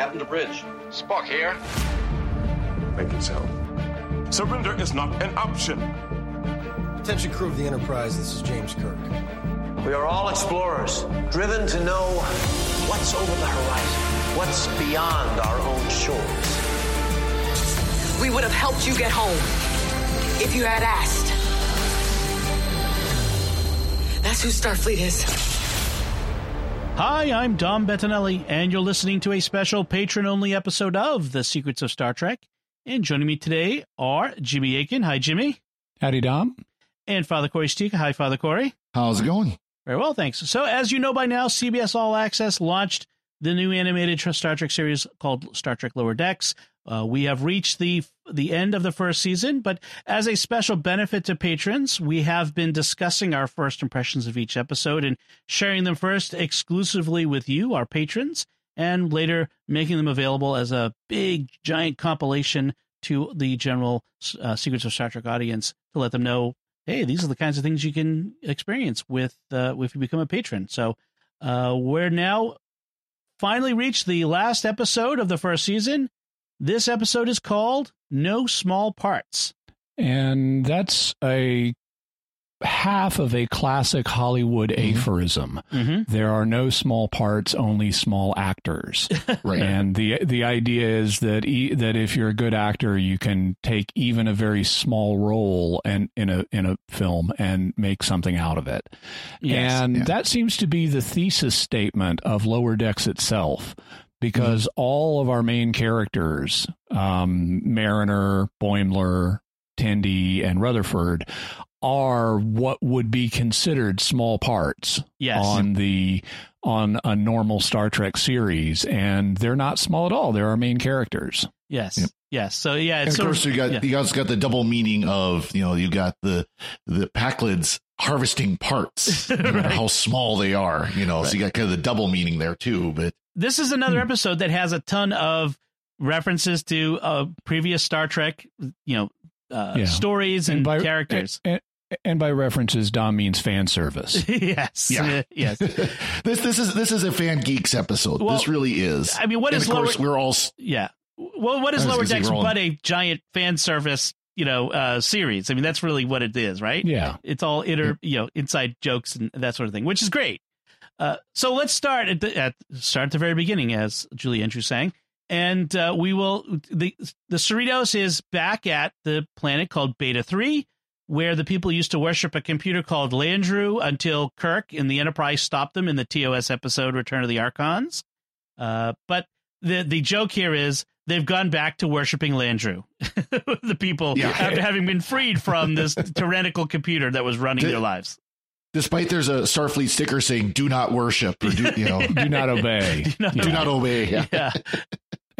Captain to bridge. Spock here. Make it so. Surrender is not an option. Attention crew of the Enterprise, this is James Kirk. We are all explorers, driven to know what's over the horizon, what's beyond our own shores. We would have helped you get home if you had asked. That's who Starfleet is. Hi, I'm Dom Bettinelli, and you're listening to a special patron only episode of The Secrets of Star Trek. And joining me today are Jimmy Akin. Hi, Jimmy. Howdy, Dom. And Father Cory Sticha. Hi, Father Cory. How's it going? Very well, thanks. So, as you know by now, CBS All Access launched the new animated Star Trek series called Star Trek Lower Decks. Uh, we have reached the the end of the first season, but as a special benefit to patrons, we have been discussing our first impressions of each episode and sharing them first exclusively with you, our patrons, and later making them available as a big, giant compilation to the general uh, Secrets of Star Trek audience to let them know, hey, these are the kinds of things you can experience with uh, if you become a patron. So uh, we're now finally reached the last episode of the first season. This episode is called No Small Parts. And that's a half of a classic Hollywood mm-hmm. aphorism. Mm-hmm. There are no small parts, only small actors. right. And the the idea is that e- that if you're a good actor, you can take even a very small role and in a in a film and make something out of it. Yes. And yeah. that seems to be the thesis statement of Lower Decks itself. Because mm-hmm. all of our main characters, um, Mariner, Boimler, Tendi and Rutherford are what would be considered small parts yes. on the on a normal Star Trek series, and they're not small at all. They're our main characters. Yes. Yep. Yes. So yeah, it's of course of, you got yeah. you guys got the double meaning of you know you got the the Pakleds harvesting parts, no matter how small they are. You know, right. so you got kind of the double meaning there too. But this is another hmm. episode that has a ton of references to uh, previous Star Trek. You know, uh, yeah. stories and, and by, characters. And, and by references, Dom means fan service. yes, yeah. yes. this this is this is a fan geeks episode. Well, this really is. I mean, what and is of lower? course, we're all yeah. Well, what is Lower Decks but a giant fan service? You know, uh, series. I mean, that's really what it is, right? Yeah. It's all inner, you know, inside jokes and that sort of thing, which is great. Uh, so let's start at the at start at the very beginning, as Julie Andrews sang, and uh, we will the the Cerritos is back at the planet called Beta Three where the people used to worship a computer called Landru until Kirk in the Enterprise stopped them in the TOS episode Return of the Archons. Uh, but the the joke here is they've gone back to worshiping Landru, the people yeah. after having been freed from this tyrannical computer that was running Did, their lives. Despite there's a Starfleet sticker saying "Do not worship" or "Do you know do not obey." do not, do not obey. Yeah. yeah.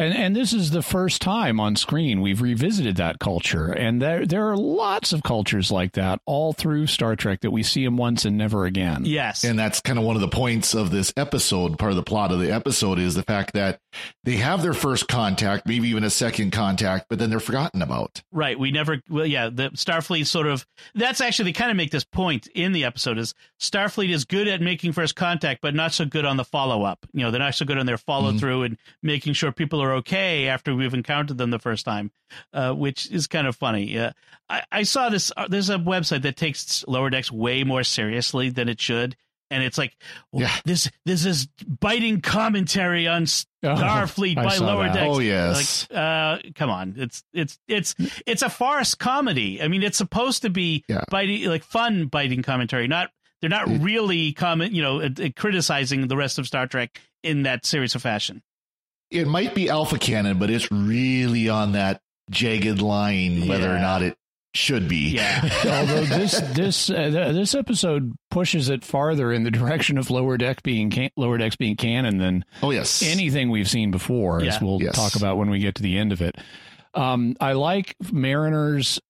And and this is the first time on screen we've revisited that culture, and there there are lots of cultures like that all through Star Trek that we see them once and never again. Yes, and that's kind of one of the points of this episode. Part of the plot of the episode is the fact that they have their first contact, maybe even a second contact, but then they're forgotten about. Right. We never. Well, yeah. The Starfleet sort of. That's actually they kind of make this point in the episode is Starfleet is good at making first contact, but not so good on the follow up. You know, they're not so good on their follow through mm-hmm. and making sure people are okay after we've encountered them the first time, uh, which is kind of funny. Uh, I, I, saw this. Uh, there's a website that takes Lower Decks way more seriously than it should. And it's like well, yeah. this. This is biting commentary on Starfleet oh, by Lower that. Decks. Oh yes, like, uh, come on, it's it's it's it's a farce comedy. I mean, it's supposed to be yeah. biting, like fun biting commentary, not they're not it, really comment, you know, uh, uh, criticizing the rest of Star Trek in that series of fashion it might be alpha canon, but it's really on that jagged line whether yeah. or not it should be. Yeah. Although this this uh, this episode pushes it farther in the direction of lower deck being can- lower decks being canon than oh yes anything we've seen before, yeah. as we'll yes. talk about when we get to the end of it. Um, I like Mariner's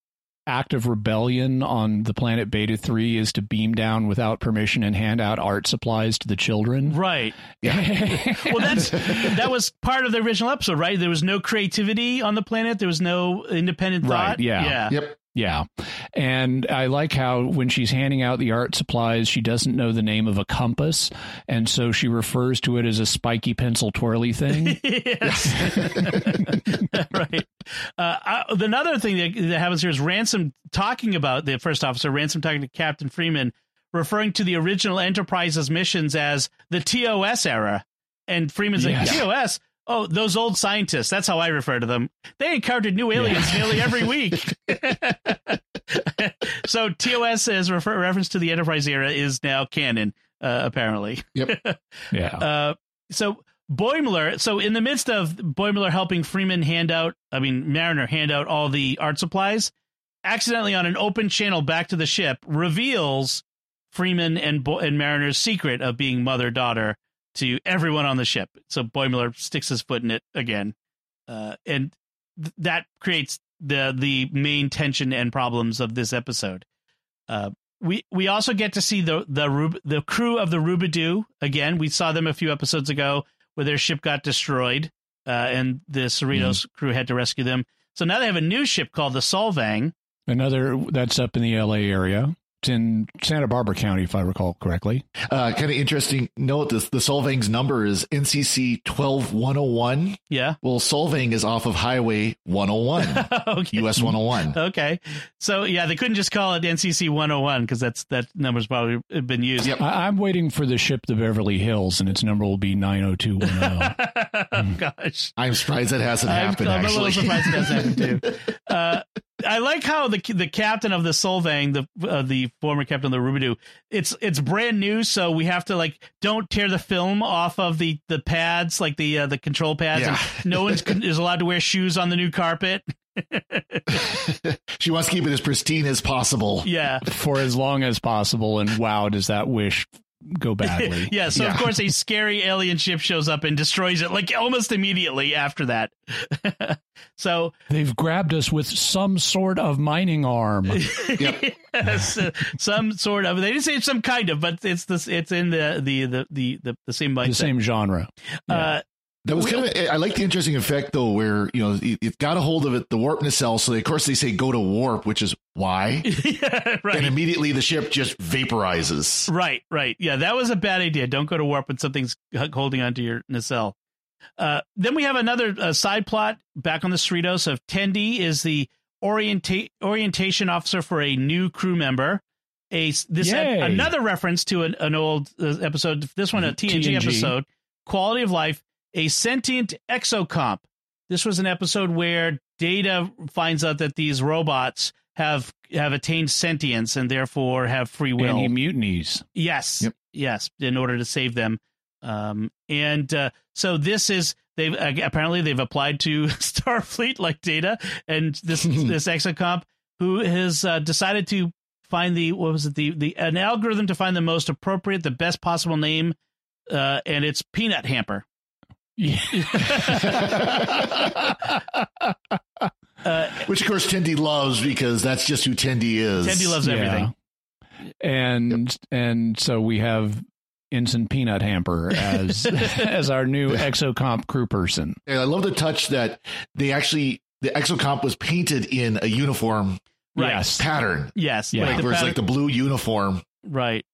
act of rebellion on the planet Beta 3 is to beam down without permission and hand out art supplies to the children. Right. Yeah. well, that's that was part of the original episode, right? There was no creativity on the planet. There was no independent thought. Right. Yeah. Yeah. Yep. Yeah. And I like how when she's handing out the art supplies, she doesn't know the name of a compass. And so she refers to it as a spiky pencil twirly thing. right. Uh, I, another thing that, that happens here is Ransom talking about the first officer, Ransom talking to Captain Freeman, referring to the original Enterprise's missions as the TOS era. And Freeman's Yes. like, TOS? Oh, those old scientists. That's how I refer to them. They encountered new aliens nearly every week. so TOS, as refer- reference to the Enterprise era, is now canon, uh, apparently. Yep. Yeah. Uh, so Boimler, so in the midst of Boimler helping Freeman hand out, I mean Mariner hand out all the art supplies, accidentally on an open channel back to the ship, reveals Freeman and Bo- and Mariner's secret of being mother daughter to everyone on the ship. So Boimler sticks his foot in it again, uh, and th- that creates the the main tension and problems of this episode. Uh, we we also get to see the the Rub- the crew of the Rubidoux again. We saw them a few episodes ago where their ship got destroyed, uh, and the Cerritos crew had to rescue them. So now they have a new ship called the Solvang. Another that's up in the LA area. It's in Santa Barbara County, if I recall correctly. Uh, kind of interesting note this the Solvang's number is NCC 12101. Yeah. Well, Solvang is off of Highway 101, okay. US 101. Okay. So yeah, they couldn't just call it NCC 101 because that's that number's probably been used. Yep. I, I'm waiting for the ship, the Beverly Hills, and its number will be 90210. oh gosh. I'm surprised that hasn't I'm, happened, I'm a little surprised it hasn't happened too. Uh, I like how the the captain of the Solvang, the uh, the former captain of the Rubidoux, it's it's brand new, so we have to like don't tear the film off of the the pads, like the uh, the control pads. Yeah. And no one is allowed to wear shoes on the new carpet. she wants to keep it as pristine as possible. Yeah. for as long as possible. And wow, does that wish go badly? yeah, so of course a scary alien ship shows up and destroys it like almost immediately after that. so They've grabbed us with some sort of mining arm. yes, some sort of they didn't say some kind of, but it's this it's in the the the the the, the same mindset. the same genre. Uh, That was kind of. I like the interesting effect though, where you know it, got a hold of it, the warp nacelle. So they, of course they say go to warp, which is why, yeah, right. and immediately the ship just vaporizes. Right, right. Yeah, that was a bad idea. Don't go to warp when something's holding onto your nacelle. Uh, then we have another uh, side plot back on the Cerritos of Tendi is the orienta- orientation officer for a new crew member. A this Yay. another reference to an, an old uh, episode. This one a TNG, TNG. episode. Quality of life. A sentient exocomp. This was an episode where Data finds out that these robots have have attained sentience and therefore have free will. And he mutinies. Yes. Yep. Yes. In order to save them. Um, and uh, so this is they've uh, apparently they've applied to Starfleet like data, and this this exocomp who has uh, decided to find the what was it the the an algorithm to find the most appropriate, the best possible name, uh, and it's Peanut Hamper. Uh, Which of course Tendi loves because that's just who Tendi is. Tendi loves everything. And and so we have Ensign Peanut Hamper as as our new exocomp crew person. And I love the touch that they actually the exocomp was painted in a uniform Right. Yes. pattern. Yes. Yeah. right, the where it's pattern- like the blue uniform. right.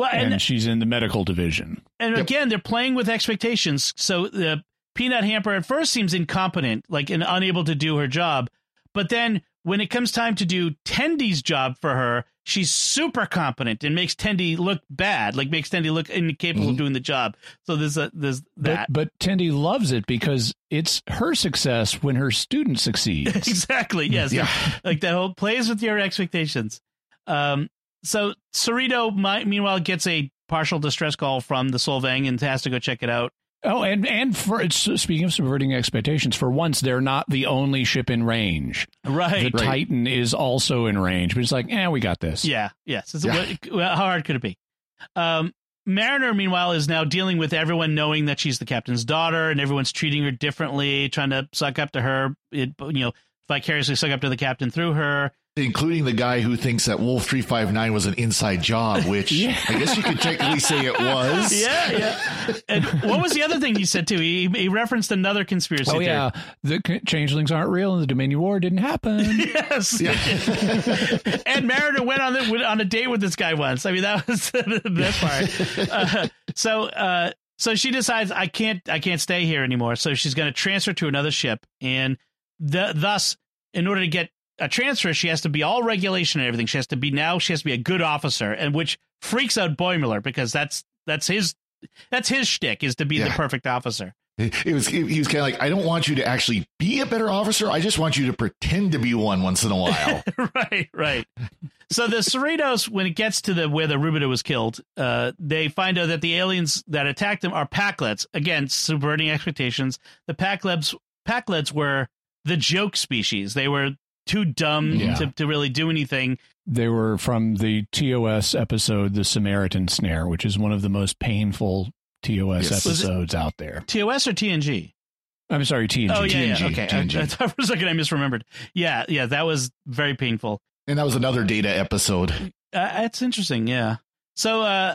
Well, and And she's in the medical division. And Yep. again, they're playing with expectations. So the peanut hamper at first seems incompetent, like and unable to do her job. But then when it comes time to do Tendi's job for her, she's super competent and makes Tendi look bad, like makes Tendi look incapable of doing the job. So there's a there's that. But but Tendi loves it because it's her success when her student succeeds. exactly. Yes. Yeah. Like that whole plays with your expectations. Um, so Cerrito, mi- meanwhile, gets a partial distress call from the Solvang and has to go check it out. Oh, and and for speaking of subverting expectations, for once they're not the only ship in range. Right. The Titan is also in range, but it's like, eh, we got this. Yeah, yes. It's, Yeah. what- well, how hard could it be? Um, Mariner, meanwhile, is now dealing with everyone knowing that she's the captain's daughter, and everyone's treating her differently, trying to suck up to her, it, you know, vicariously suck up to the captain through her. Including the guy who thinks that Wolf three five nine was an inside job, which yeah. I guess you could technically say it was. Yeah, yeah. And what was the other thing he said too? He, he referenced another conspiracy. Oh theory. yeah, the changelings aren't real, and the Dominion War didn't happen. yes. Yeah. and Mariner went on the, on a date with this guy once. I mean, that was the part. Uh, so. Uh, so she decides I can't I can't stay here anymore. So she's going to transfer to another ship, and the, thus, in order to get a transfer, she has to be all regulation and everything. She has to be now. She has to be a good officer, and which freaks out Boimler because that's that's his that's his shtick is to be yeah. the perfect officer. It was he was kind of like I don't want you to actually be a better officer. I just want you to pretend to be one once in a while. right, right. So the Cerritos, when it gets to the where the Rubidoux was killed, uh, they find out that the aliens that attacked them are Pakleds. Again, subverting expectations. The Packlets Pakleds were the joke species. They were too dumb yeah. to, to really do anything. They were from the TOS episode, The Samaritan Snare, which is one of the most painful TOS yes. episodes out there. TOS or TNG? I'm sorry, TNG. Oh, yeah, TNG, yeah. Okay. TNG. I, I thought for a second I misremembered. Yeah, yeah, that was very painful. And that was another data episode. Uh, it's interesting, yeah. So uh,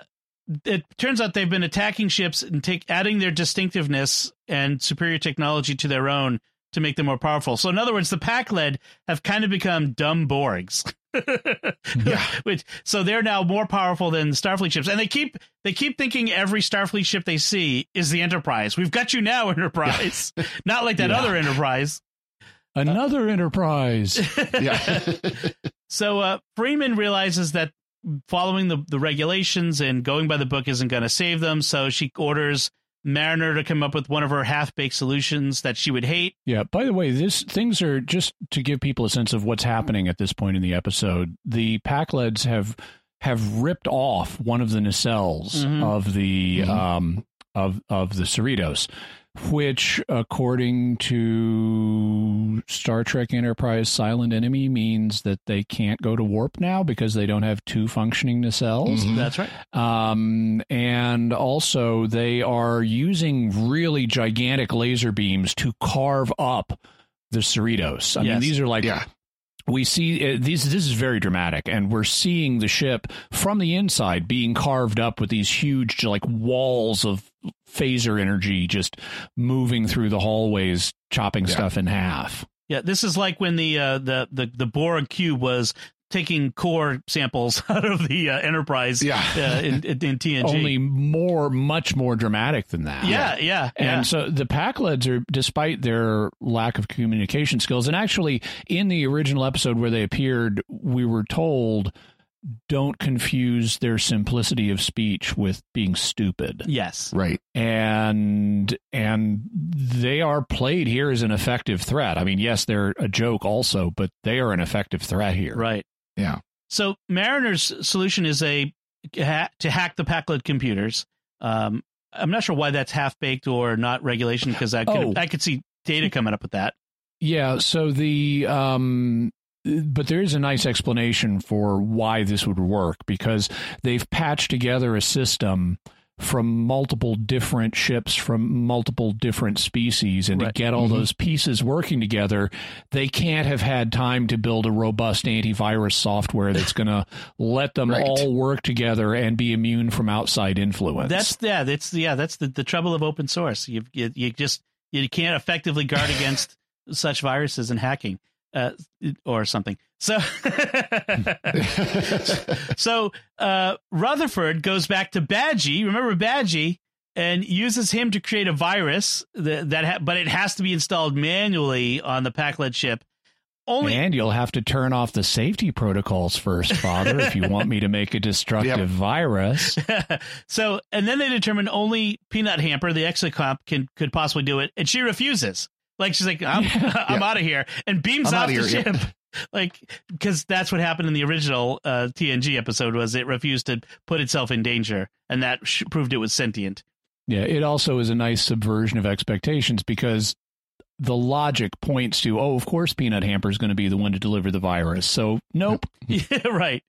it turns out they've been attacking ships and take adding their distinctiveness and superior technology to their own to make them more powerful. So in other words, the Pakled have kind of become dumb Borgs. yeah. Which, so they're now more powerful than Starfleet ships, and they keep they keep thinking every Starfleet ship they see is the Enterprise. We've got you now, Enterprise. Not like that yeah. other Enterprise. Another uh, Enterprise. yeah. so uh, Freeman realizes that following the the regulations and going by the book isn't going to save them, so she orders Mariner to come up with one of her half baked solutions that she would hate. Yeah. By the way, this things are just to give people a sense of what's happening at this point in the episode. The Pakleds have have ripped off one of the nacelles mm-hmm. of the mm-hmm. um of of the Cerritos which, according to Star Trek Enterprise Silent Enemy, means that they can't go to warp now because they don't have two functioning nacelles. Mm-hmm. That's right. Um, and also, they are using really gigantic laser beams to carve up the Cerritos. I yes. mean, these are like yeah we see uh, these this is very dramatic and we're seeing the ship from the inside being carved up with these huge like walls of phaser energy just moving through the hallways chopping yeah. stuff in half yeah this is like when the uh, the the the Borg cube was taking core samples out of the uh, Enterprise yeah. uh, in, in, TNG. Only more, much more dramatic than that. Yeah, yeah. And yeah. so the Pakleds are, despite their lack of communication skills, and actually in the original episode where they appeared, we were told don't confuse their simplicity of speech with being stupid. Yes. Right. And and they are played here as an effective threat. I mean, yes, they're a joke also, but they are an effective threat here. Right. Yeah. So Mariner's solution is a to hack the Pakled computers. Um, I'm not sure why that's half baked or not regulation because I could oh. I could see data coming up with that. Yeah. So the um, but there is a nice explanation for why this would work because they've patched together a system from multiple different ships from multiple different species and right. to get all mm-hmm. those pieces working together they can't have had time to build a robust antivirus software that's going to let them right. all work together and be immune from outside influence that's yeah that's yeah that's the, the trouble of open source you, you you just you can't effectively guard against such viruses and hacking uh, or something. So, so uh, Rutherford goes back to Badgey. Remember Badgey, and uses him to create a virus that, that ha- but it has to be installed manually on the Pakled ship. Only and you'll have to turn off the safety protocols first, Father, if you want me to make a destructive yep. virus. so, and then they determine only Peanut Hamper, the exocomp, can could possibly do it, and she refuses. Like she's like, I'm yeah. I'm out of here, and beams I'm off the here, ship. Yeah. Like, because that's what happened in the original uh, TNG episode was it refused to put itself in danger, and that sh- proved it was sentient. Yeah, it also is a nice subversion of expectations because the logic points to, oh, of course, Peanut Hamper is going to be the one to deliver the virus. So, nope. yeah, right.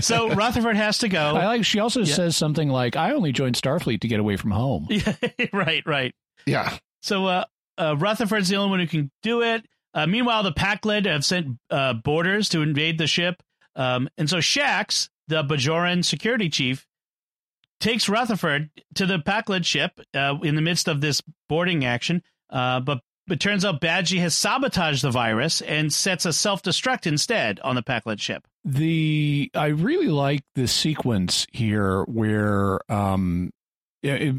So Rutherford has to go. I like. She also yeah. says something like, "I only joined Starfleet to get away from home." Yeah, right, right. Yeah. So, uh, uh, Rutherford's the only one who can do it. Uh, meanwhile, the Pakled have sent uh, boarders to invade the ship, um, and so Shax, the Bajoran security chief, takes Rutherford to the Pakled ship uh, in the midst of this boarding action. Uh, but it turns out Badgey has sabotaged the virus and sets a self destruct instead on the Pakled ship. The I really like the sequence here where um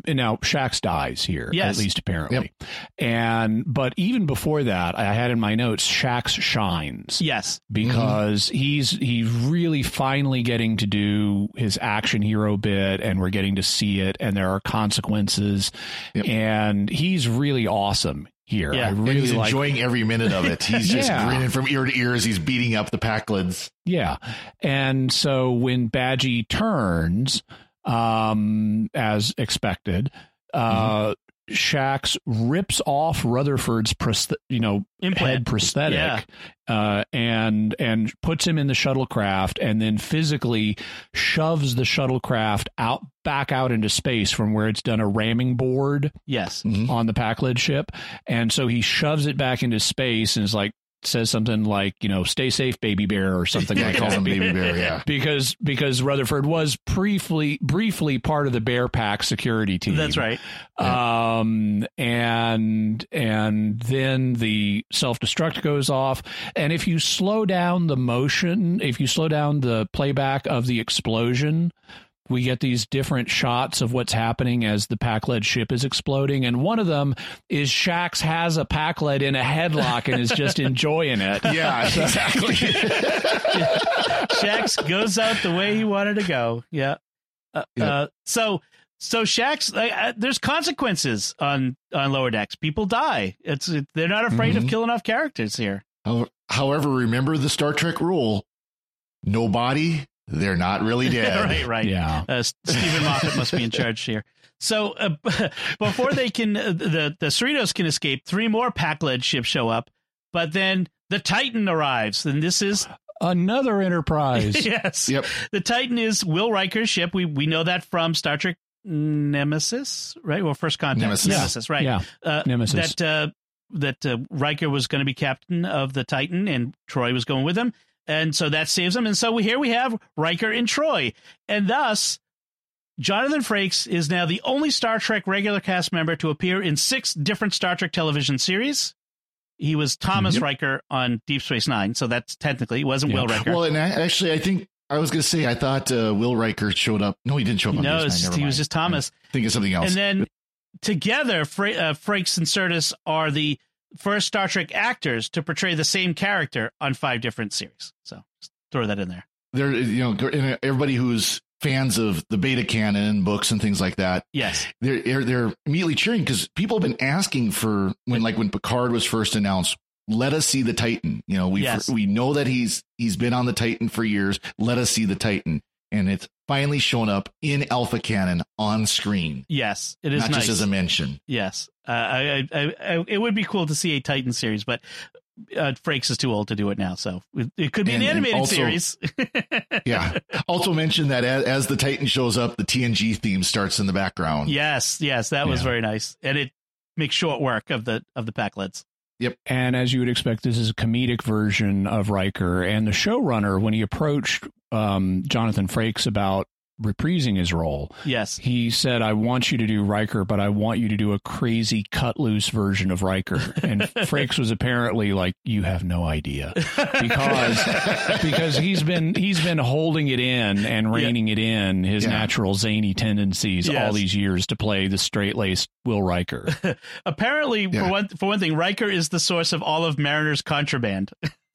now Shax dies here, yes. at least apparently. Yep. And but even before that, I had in my notes Shax shines. Yes, because mm-hmm. he's he's really finally getting to do his action hero bit, and we're getting to see it, and there are consequences, yep. and he's really awesome here. Yeah. I really and he's like, enjoying every minute of it. He's just yeah. grinning from ear to ear as he's beating up the Pakleds. Yeah, and so when Badgey turns um, as expected. Uh, mm-hmm. Shax rips off Rutherford's prost- you know Implant. head prosthetic yeah. uh, and and puts him in the shuttlecraft and then physically shoves the shuttlecraft out back out into space from where it's done a ramming board yes mm-hmm. on the Pakled ship and so he shoves it back into space and is like says something like, you know, stay safe, baby bear, or something like that. Baby bear, yeah. Because because Rutherford was briefly briefly part of the Bear Pack security team. That's right. Um and and then the self destruct goes off. And if you slow down the motion, if you slow down the playback of the explosion, we get these different shots of what's happening as the Pakled ship is exploding. And one of them is Shax has a Pakled in a headlock and is just enjoying it. Yeah, exactly. Shax goes out the way he wanted to go. Yeah. Uh, uh, so so Shax, uh, there's consequences on on lower decks. People die. It's they're not afraid mm-hmm. of killing off characters here. However, remember the Star Trek rule: no body, they're not really dead. right, right. Yeah. Uh, Steven Moffat must be in charge here. So uh, before they can, uh, the the Cerritos can escape, three more Pakled ships show up, but then the Titan arrives, and this is another Enterprise. yes. Yep. The Titan is Will Riker's ship. We we know that from Star Trek Nemesis, right? Well, First Contact. Nemesis. Nemesis, right? Yeah. Uh, Nemesis. That uh, that uh, Riker was going to be captain of the Titan, and Troi was going with him and so that saves him. And so we, here we have Riker and Troi. and thus Jonathan Frakes is now the only Star Trek regular cast member to appear in six different Star Trek television series. He was Thomas yep. Riker on Deep Space Nine, so that's technically he wasn't Will Riker. Well, and actually, I think I was going to say I thought uh, Will Riker showed up. No, he didn't show up. No, he mind. was just Thomas. I think of something else. And then together, Fra- uh, Frakes and Sirtis are the first Star Trek actors to portray the same character on five different series. So throw that in there. There, you know, everybody who's fans of the beta canon books and things like that. Yes, they're they're immediately cheering because people have been asking for when like when Picard was first announced. Let us see the Titan. You know, we yes. we know that he's he's been on the Titan for years. Let us see the Titan, and it's finally shown up in Alpha Canon on screen. Yes, it is not nice. just as a mention. Yes, uh, I, I, I, it would be cool to see a Titan series, but uh, Frakes is too old to do it now, so it could be and, an animated also, series. yeah. Also mention that as, as, the Titan shows up, the TNG theme starts in the background. Yes, yes, that was yeah. very nice, and it makes short work of the of the Pakleds. Yep. And as you would expect, this is a comedic version of Riker. And the showrunner, when he approached um, Jonathan Frakes about reprising his role. Yes. He said, I want you to do Riker, but I want you to do a crazy cut loose version of Riker. And Frakes was apparently like, you have no idea. Because because he's been he's been holding it in and reining yeah. it in his yeah. natural zany tendencies yes. all these years to play the straight laced Will Riker. apparently yeah. for one for one thing, Riker is the source of all of Mariner's contraband.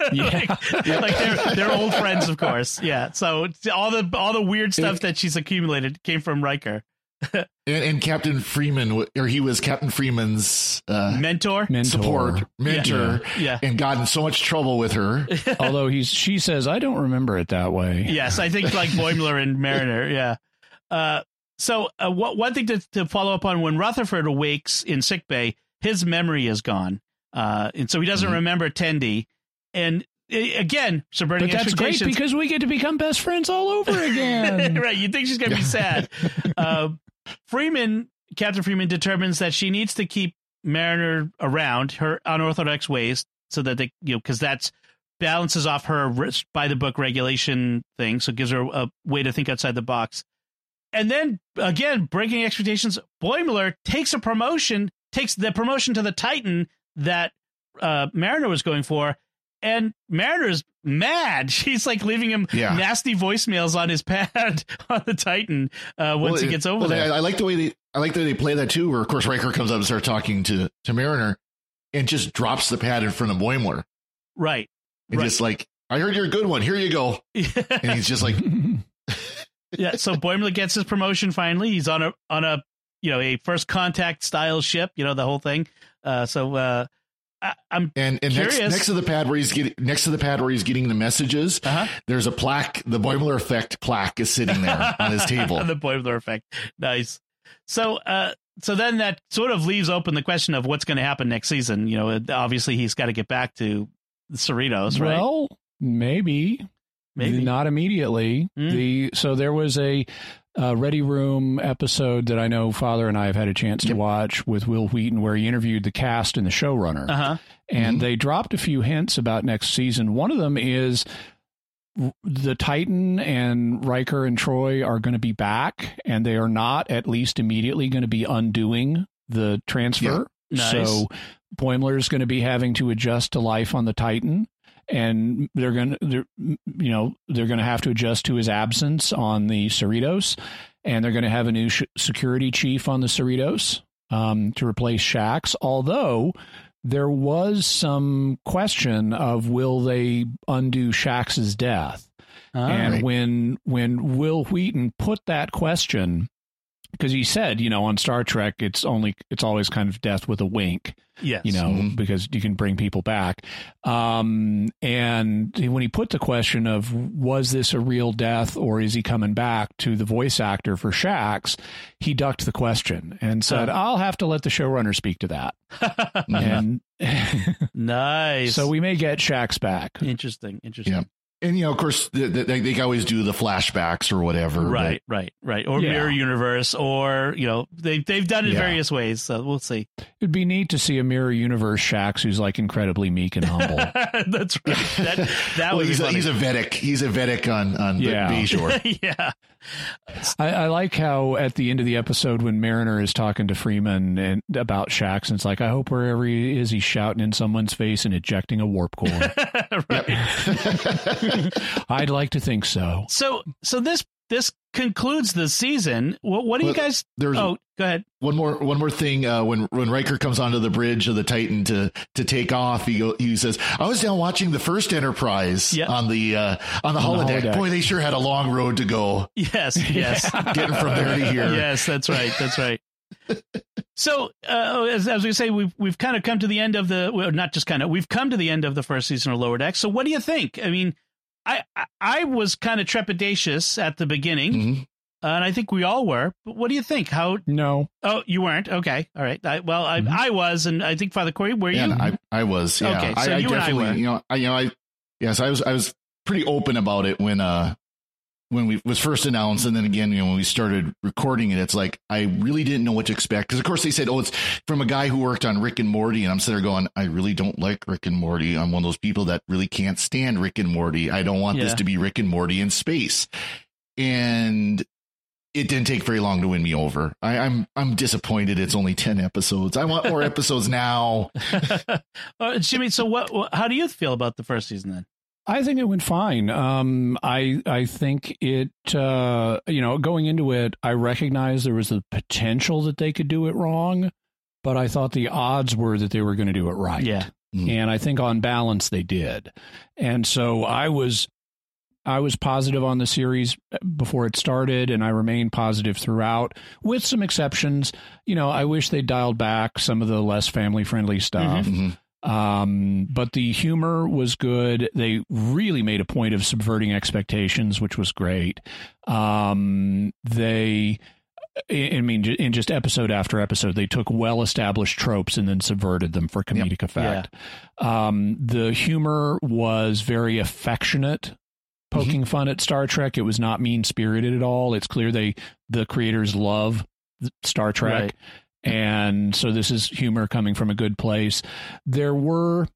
Yeah. like, like, they're they're old friends, of course. Yeah. So all the all the weird stuff that she's accumulated came from Riker. and, and, Captain Freeman, or he was Captain Freeman's uh, mentor, mentor, support, mentor, yeah. yeah. and got in so much trouble with her. Although he's, she says, I don't remember it that way. Yes, I think like Boimler and Mariner. Yeah. Uh, so uh, what, one thing to, to follow up on when Rutherford awakes in sickbay, his memory is gone, uh, and so he doesn't mm-hmm. remember Tendi and again, subverting but that's great because we get to become best friends all over again. right? You think she's going to be sad? uh, Freeman, Captain Freeman, determines that she needs to keep Mariner around her unorthodox ways so that they you know because that's balances off her by the book regulation thing, so it gives her a way to think outside the box. And then again, breaking expectations, Boimler takes a promotion, takes the promotion to the Titan that uh, Mariner was going for, and Mariner's mad. She's like leaving him yeah. nasty voicemails on his pad on the Titan uh, once well, he gets over well, there. I, I, like the way they I like the way they play that too. Where of course Riker comes up and starts talking to to Mariner, and just drops the pad in front of Boimler. Right. And right. just like I heard you're a good one. Here you go. and he's just like. yeah. So Boimler gets his promotion finally. He's on a on a you know a first contact style ship. You know the whole thing. Uh, so uh, I, am and and next, next to the pad where he's getting next to the pad where he's getting the messages, uh-huh. there's a plaque. The Boimler effect plaque is sitting there on his table. the Boimler effect, nice. So, uh, so then that sort of leaves open the question of what's going to happen next season. You know, obviously he's got to get back to the Cerritos, right? Well, maybe, maybe not immediately. Mm. The so there was a uh, Ready Room episode that I know Father and I have had a chance to watch with Wil Wheaton, where he interviewed the cast and the showrunner. Uh-huh. And mm-hmm. they dropped a few hints about next season. One of them is the Titan and Riker and Troi are going to be back, and they are not, at least immediately, going to be undoing the transfer. Yeah. Nice. So Boimler is going to be having to adjust to life on the Titan and they're going to, you know, they're going to have to adjust to his absence on the Cerritos, and they're going to have a new sh- security chief on the Cerritos um, to replace Shax. Although there was some question of will they undo Shax's death, and right. when when Wil Wheaton put that question because he said, you know, on Star Trek, it's only it's always kind of death with a wink. Yes. You know, mm-hmm. because you can bring people back. Um, and when he put the question of was this a real death or is he coming back to the voice actor for Shax, he ducked the question and said, "I'll have to let the showrunner speak to that." and nice. So we may get Shax back. Interesting. Interesting. Yeah and you know, of course, they, they, they always do the flashbacks or whatever. Right, but, right, right. Or yeah. mirror universe, or you know, they they've done it yeah. various ways. So we'll see. It'd be neat to see a mirror universe Shax who's like incredibly meek and humble. That's right. That that well, was he's, a, he's a Vedek. He's a Vedek on on yeah. Bajor. yeah. I, I, like how at the end of the episode when Mariner is talking to Freeman and about Shax, and it's like, I hope wherever he is, he's shouting in someone's face and ejecting a warp core. I'd like to think so. So, so this this concludes the season. What, what do you guys? There's oh, go ahead. One more one more thing. Uh, when when Riker comes onto the bridge of the Titan to to take off, he he says, "I was down watching the first Enterprise yep. on the uh, on the on holodeck. the holodeck. Boy, they sure had a long road to go. Yes, yes, getting from there to here. Yes, that's right. That's right." so uh, as, as we say we've we've kind of come to the end of the well, not just kind of we've come to the end of the first season of lower deck so what do you think i mean I I was kind of trepidatious at the beginning, mm-hmm. uh, and I think we all were. But what do you think? How? No. Oh, you weren't. Okay. All right. I, well, I, mm-hmm. I was, and I think Father Cory, were you? Yeah, I I was. Yeah. Okay. So I, you I definitely, and I were. You know, I you know I yes I was I was pretty open about it when uh when we was first announced, and then again, you know, when we started recording it, it's like I really didn't know what to expect because, of course, they said, "Oh, it's from a guy who worked on Rick and Morty," and I'm sitting there going, "I really don't like Rick and Morty. I'm one of those people that really can't stand Rick and Morty. I don't want yeah. this to be Rick and Morty in space." And it didn't take very long to win me over. I, am I'm, I'm disappointed. It's only ten episodes. I want more episodes now. uh, Jimmy, so what? How do you feel about the first season then? I think it went fine. Um, I I think it. Uh, you know, going into it, I recognized there was the potential that they could do it wrong, but I thought the odds were that they were going to do it right. Yeah, mm. and I think on balance they did. And so I was, I was positive on the series before it started, and I remained positive throughout, with some exceptions. You know, I wish they dialed back some of the less family friendly stuff. Mm-hmm. Um, but the humor was good. They really made a point of subverting expectations, which was great. Um, they, I mean, in just episode after episode, they took well established tropes and then subverted them for comedic yep. effect. Yeah. Um, the humor was very affectionate poking mm-hmm. fun at Star Trek. It was not mean spirited at all. It's clear they the creators love Star Trek. Right and so this is humor coming from a good place. There were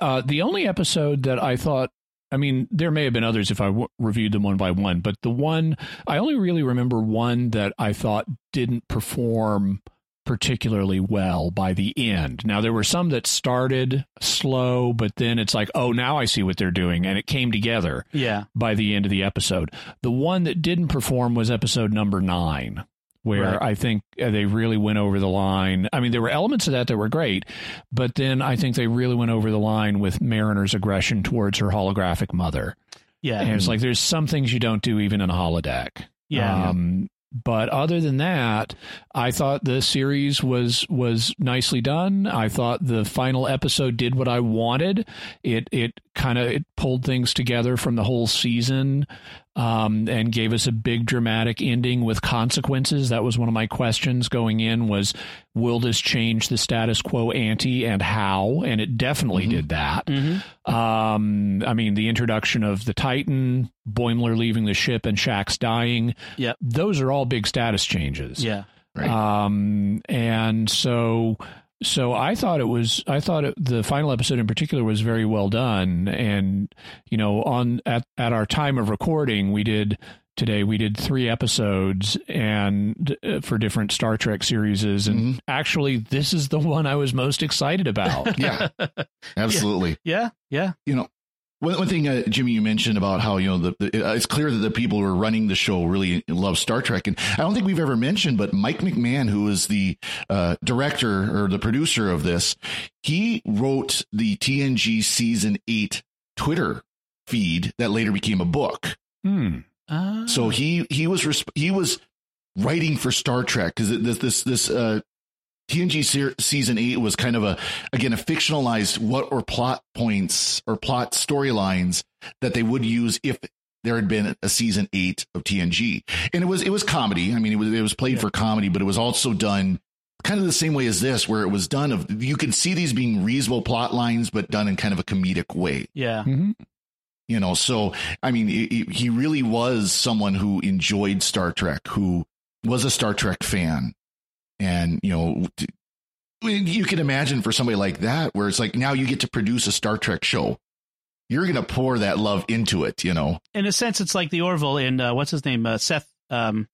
Uh, the only episode that I thought I mean, there may have been others if I w- reviewed them one by one, but the one I only really remember one that I thought didn't perform particularly well by the end. Now, there were some that started slow, but then it's like, oh, now I see what they're doing. And it came together yeah. by the end of the episode. The one that didn't perform was episode number nine. Where right. I think uh, they really went over the line. I mean, there were elements of that that were great, but then I think they really went over the line with Mariner's aggression towards her holographic mother. Yeah. And it's like there's some things you don't do even in a holodeck. Yeah. Um, but other than that, I thought the series was was nicely done. I thought the final episode did what I wanted. It it kind of it pulled things together from the whole season um, and gave us a big dramatic ending with consequences. That was one of my questions going in was will this change the status quo ante and how? And it definitely mm-hmm. did that. Mm-hmm. Um, I mean, the introduction of the Titan, Boimler leaving the ship, and Shax's dying. Yeah, those are all big status changes. Yeah. Right. Um, and so so I thought it was I thought it, the final episode in particular was very well done and you know on at at our time of recording we did today we did three episodes and uh, for different Star Trek series and mm-hmm. actually this is the one I was most excited about. yeah. Absolutely. Yeah. Yeah. You know, one, one thing, uh, Jimmy, you mentioned about how you know the, the, uh, it's clear that the people who are running the show really love Star Trek, and I don't think we've ever mentioned, but Mike McMahan, who is the uh, director or the producer of this, he wrote the TNG season eight Twitter feed that later became a book. Hmm. Uh. So he he was he was writing for Star Trek because this this this uh, TNG se- season eight was kind of a again a fictionalized what or plot points or plot storylines that they would use if there had been a season eight of TNG, and it was it was comedy. I mean, it was it was played yeah. for comedy, but it was also done kind of the same way as this, where it was done of you could see these being reasonable plot lines, but done in kind of a comedic way. Yeah. Mm-hmm. You know, so I mean, he, he really was someone who enjoyed Star Trek, who was a Star Trek fan, and, you know, you can imagine for somebody like that, where it's like now you get to produce a Star Trek show. You're going to pour that love into it, you know. In a sense, it's like the Orville and uh, what's his name, uh, Seth um,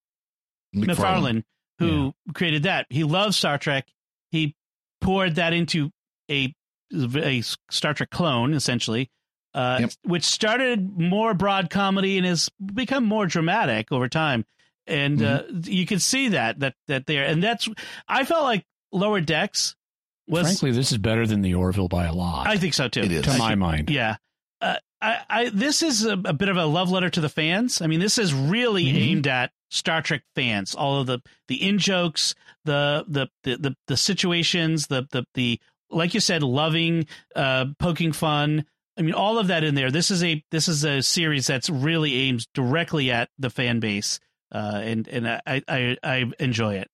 MacFarlane, who yeah. created that. He loves Star Trek. He poured that into a a Star Trek clone, essentially, uh, yep. which started more broad comedy and has become more dramatic over time and mm-hmm. uh, you can see that that that there, and that's I felt like Lower Decks was frankly this is better than the Orville by a lot. I think so too. It is. to my mind. Yeah. Uh, I, I, this is a, a, bit of a love letter to the fans. I mean, this is really mm-hmm. aimed at Star Trek fans. All of the the in jokes, the the the the, the situations, the, the the like you said, loving, uh, poking fun. I mean, all of that in there. This is a this is a series that's really aimed directly at the fan base uh, and and I, I I enjoy it.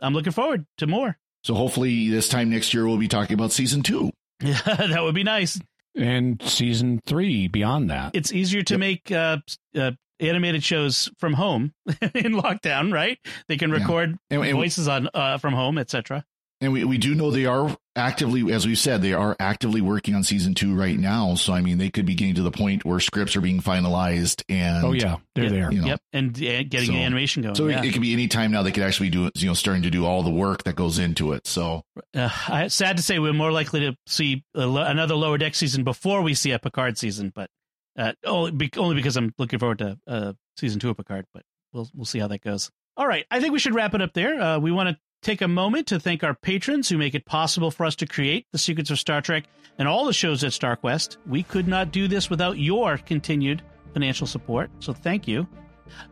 I'm looking forward to more. So hopefully this time next year we'll be talking about season two. Yeah, that would be nice. And season three beyond that. It's easier to yep. make uh, uh, animated shows from home in lockdown, right? They can record yeah. and, and voices on uh, from home, etc. And we, we do know they are actively, as we said, they are actively working on season two right now. So, I mean, they could be getting to the point where scripts are being finalized and. Oh, yeah. They're there. You know, yep. And getting so, animation going. So yeah. it, it, could be any time now they could actually do you know, starting to do all the work that goes into it. So. Uh, sad to say, we're more likely to see another Lower Deck season before we see a Picard season, but uh, only, be, only because I'm looking forward to uh, season two of Picard, but we'll, we'll see how that goes. All right. I think we should wrap it up there. Uh, we want to take a moment to thank our patrons who make it possible for us to create The Secrets of Star Trek and all the shows at StarQuest. We could not do this without your continued financial support, so thank you.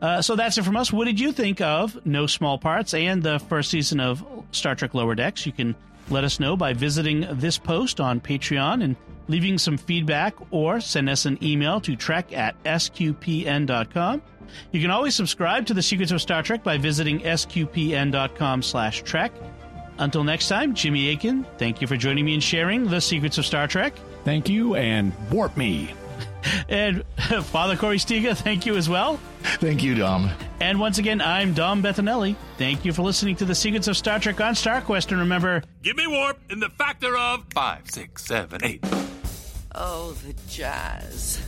Uh, so that's it from us. What did you think of No Small Parts and the first season of Star Trek Lower Decks? You can let us know by visiting this post on Patreon and leaving some feedback or send us an email to trek at sqpn.com. You can always subscribe to The Secrets of Star Trek by visiting sqpn.com slash trek. Until next time, Jimmy Akin, thank you for joining me and sharing The Secrets of Star Trek. Thank you, and warp me. and Father Cory Sticha, thank you as well. Thank you, Dom. And once again, I'm Dom Bettinelli. Thank you for listening to The Secrets of Star Trek on StarQuest. And remember, give me warp in the factor of five, six, seven, eight. Oh, the jazz.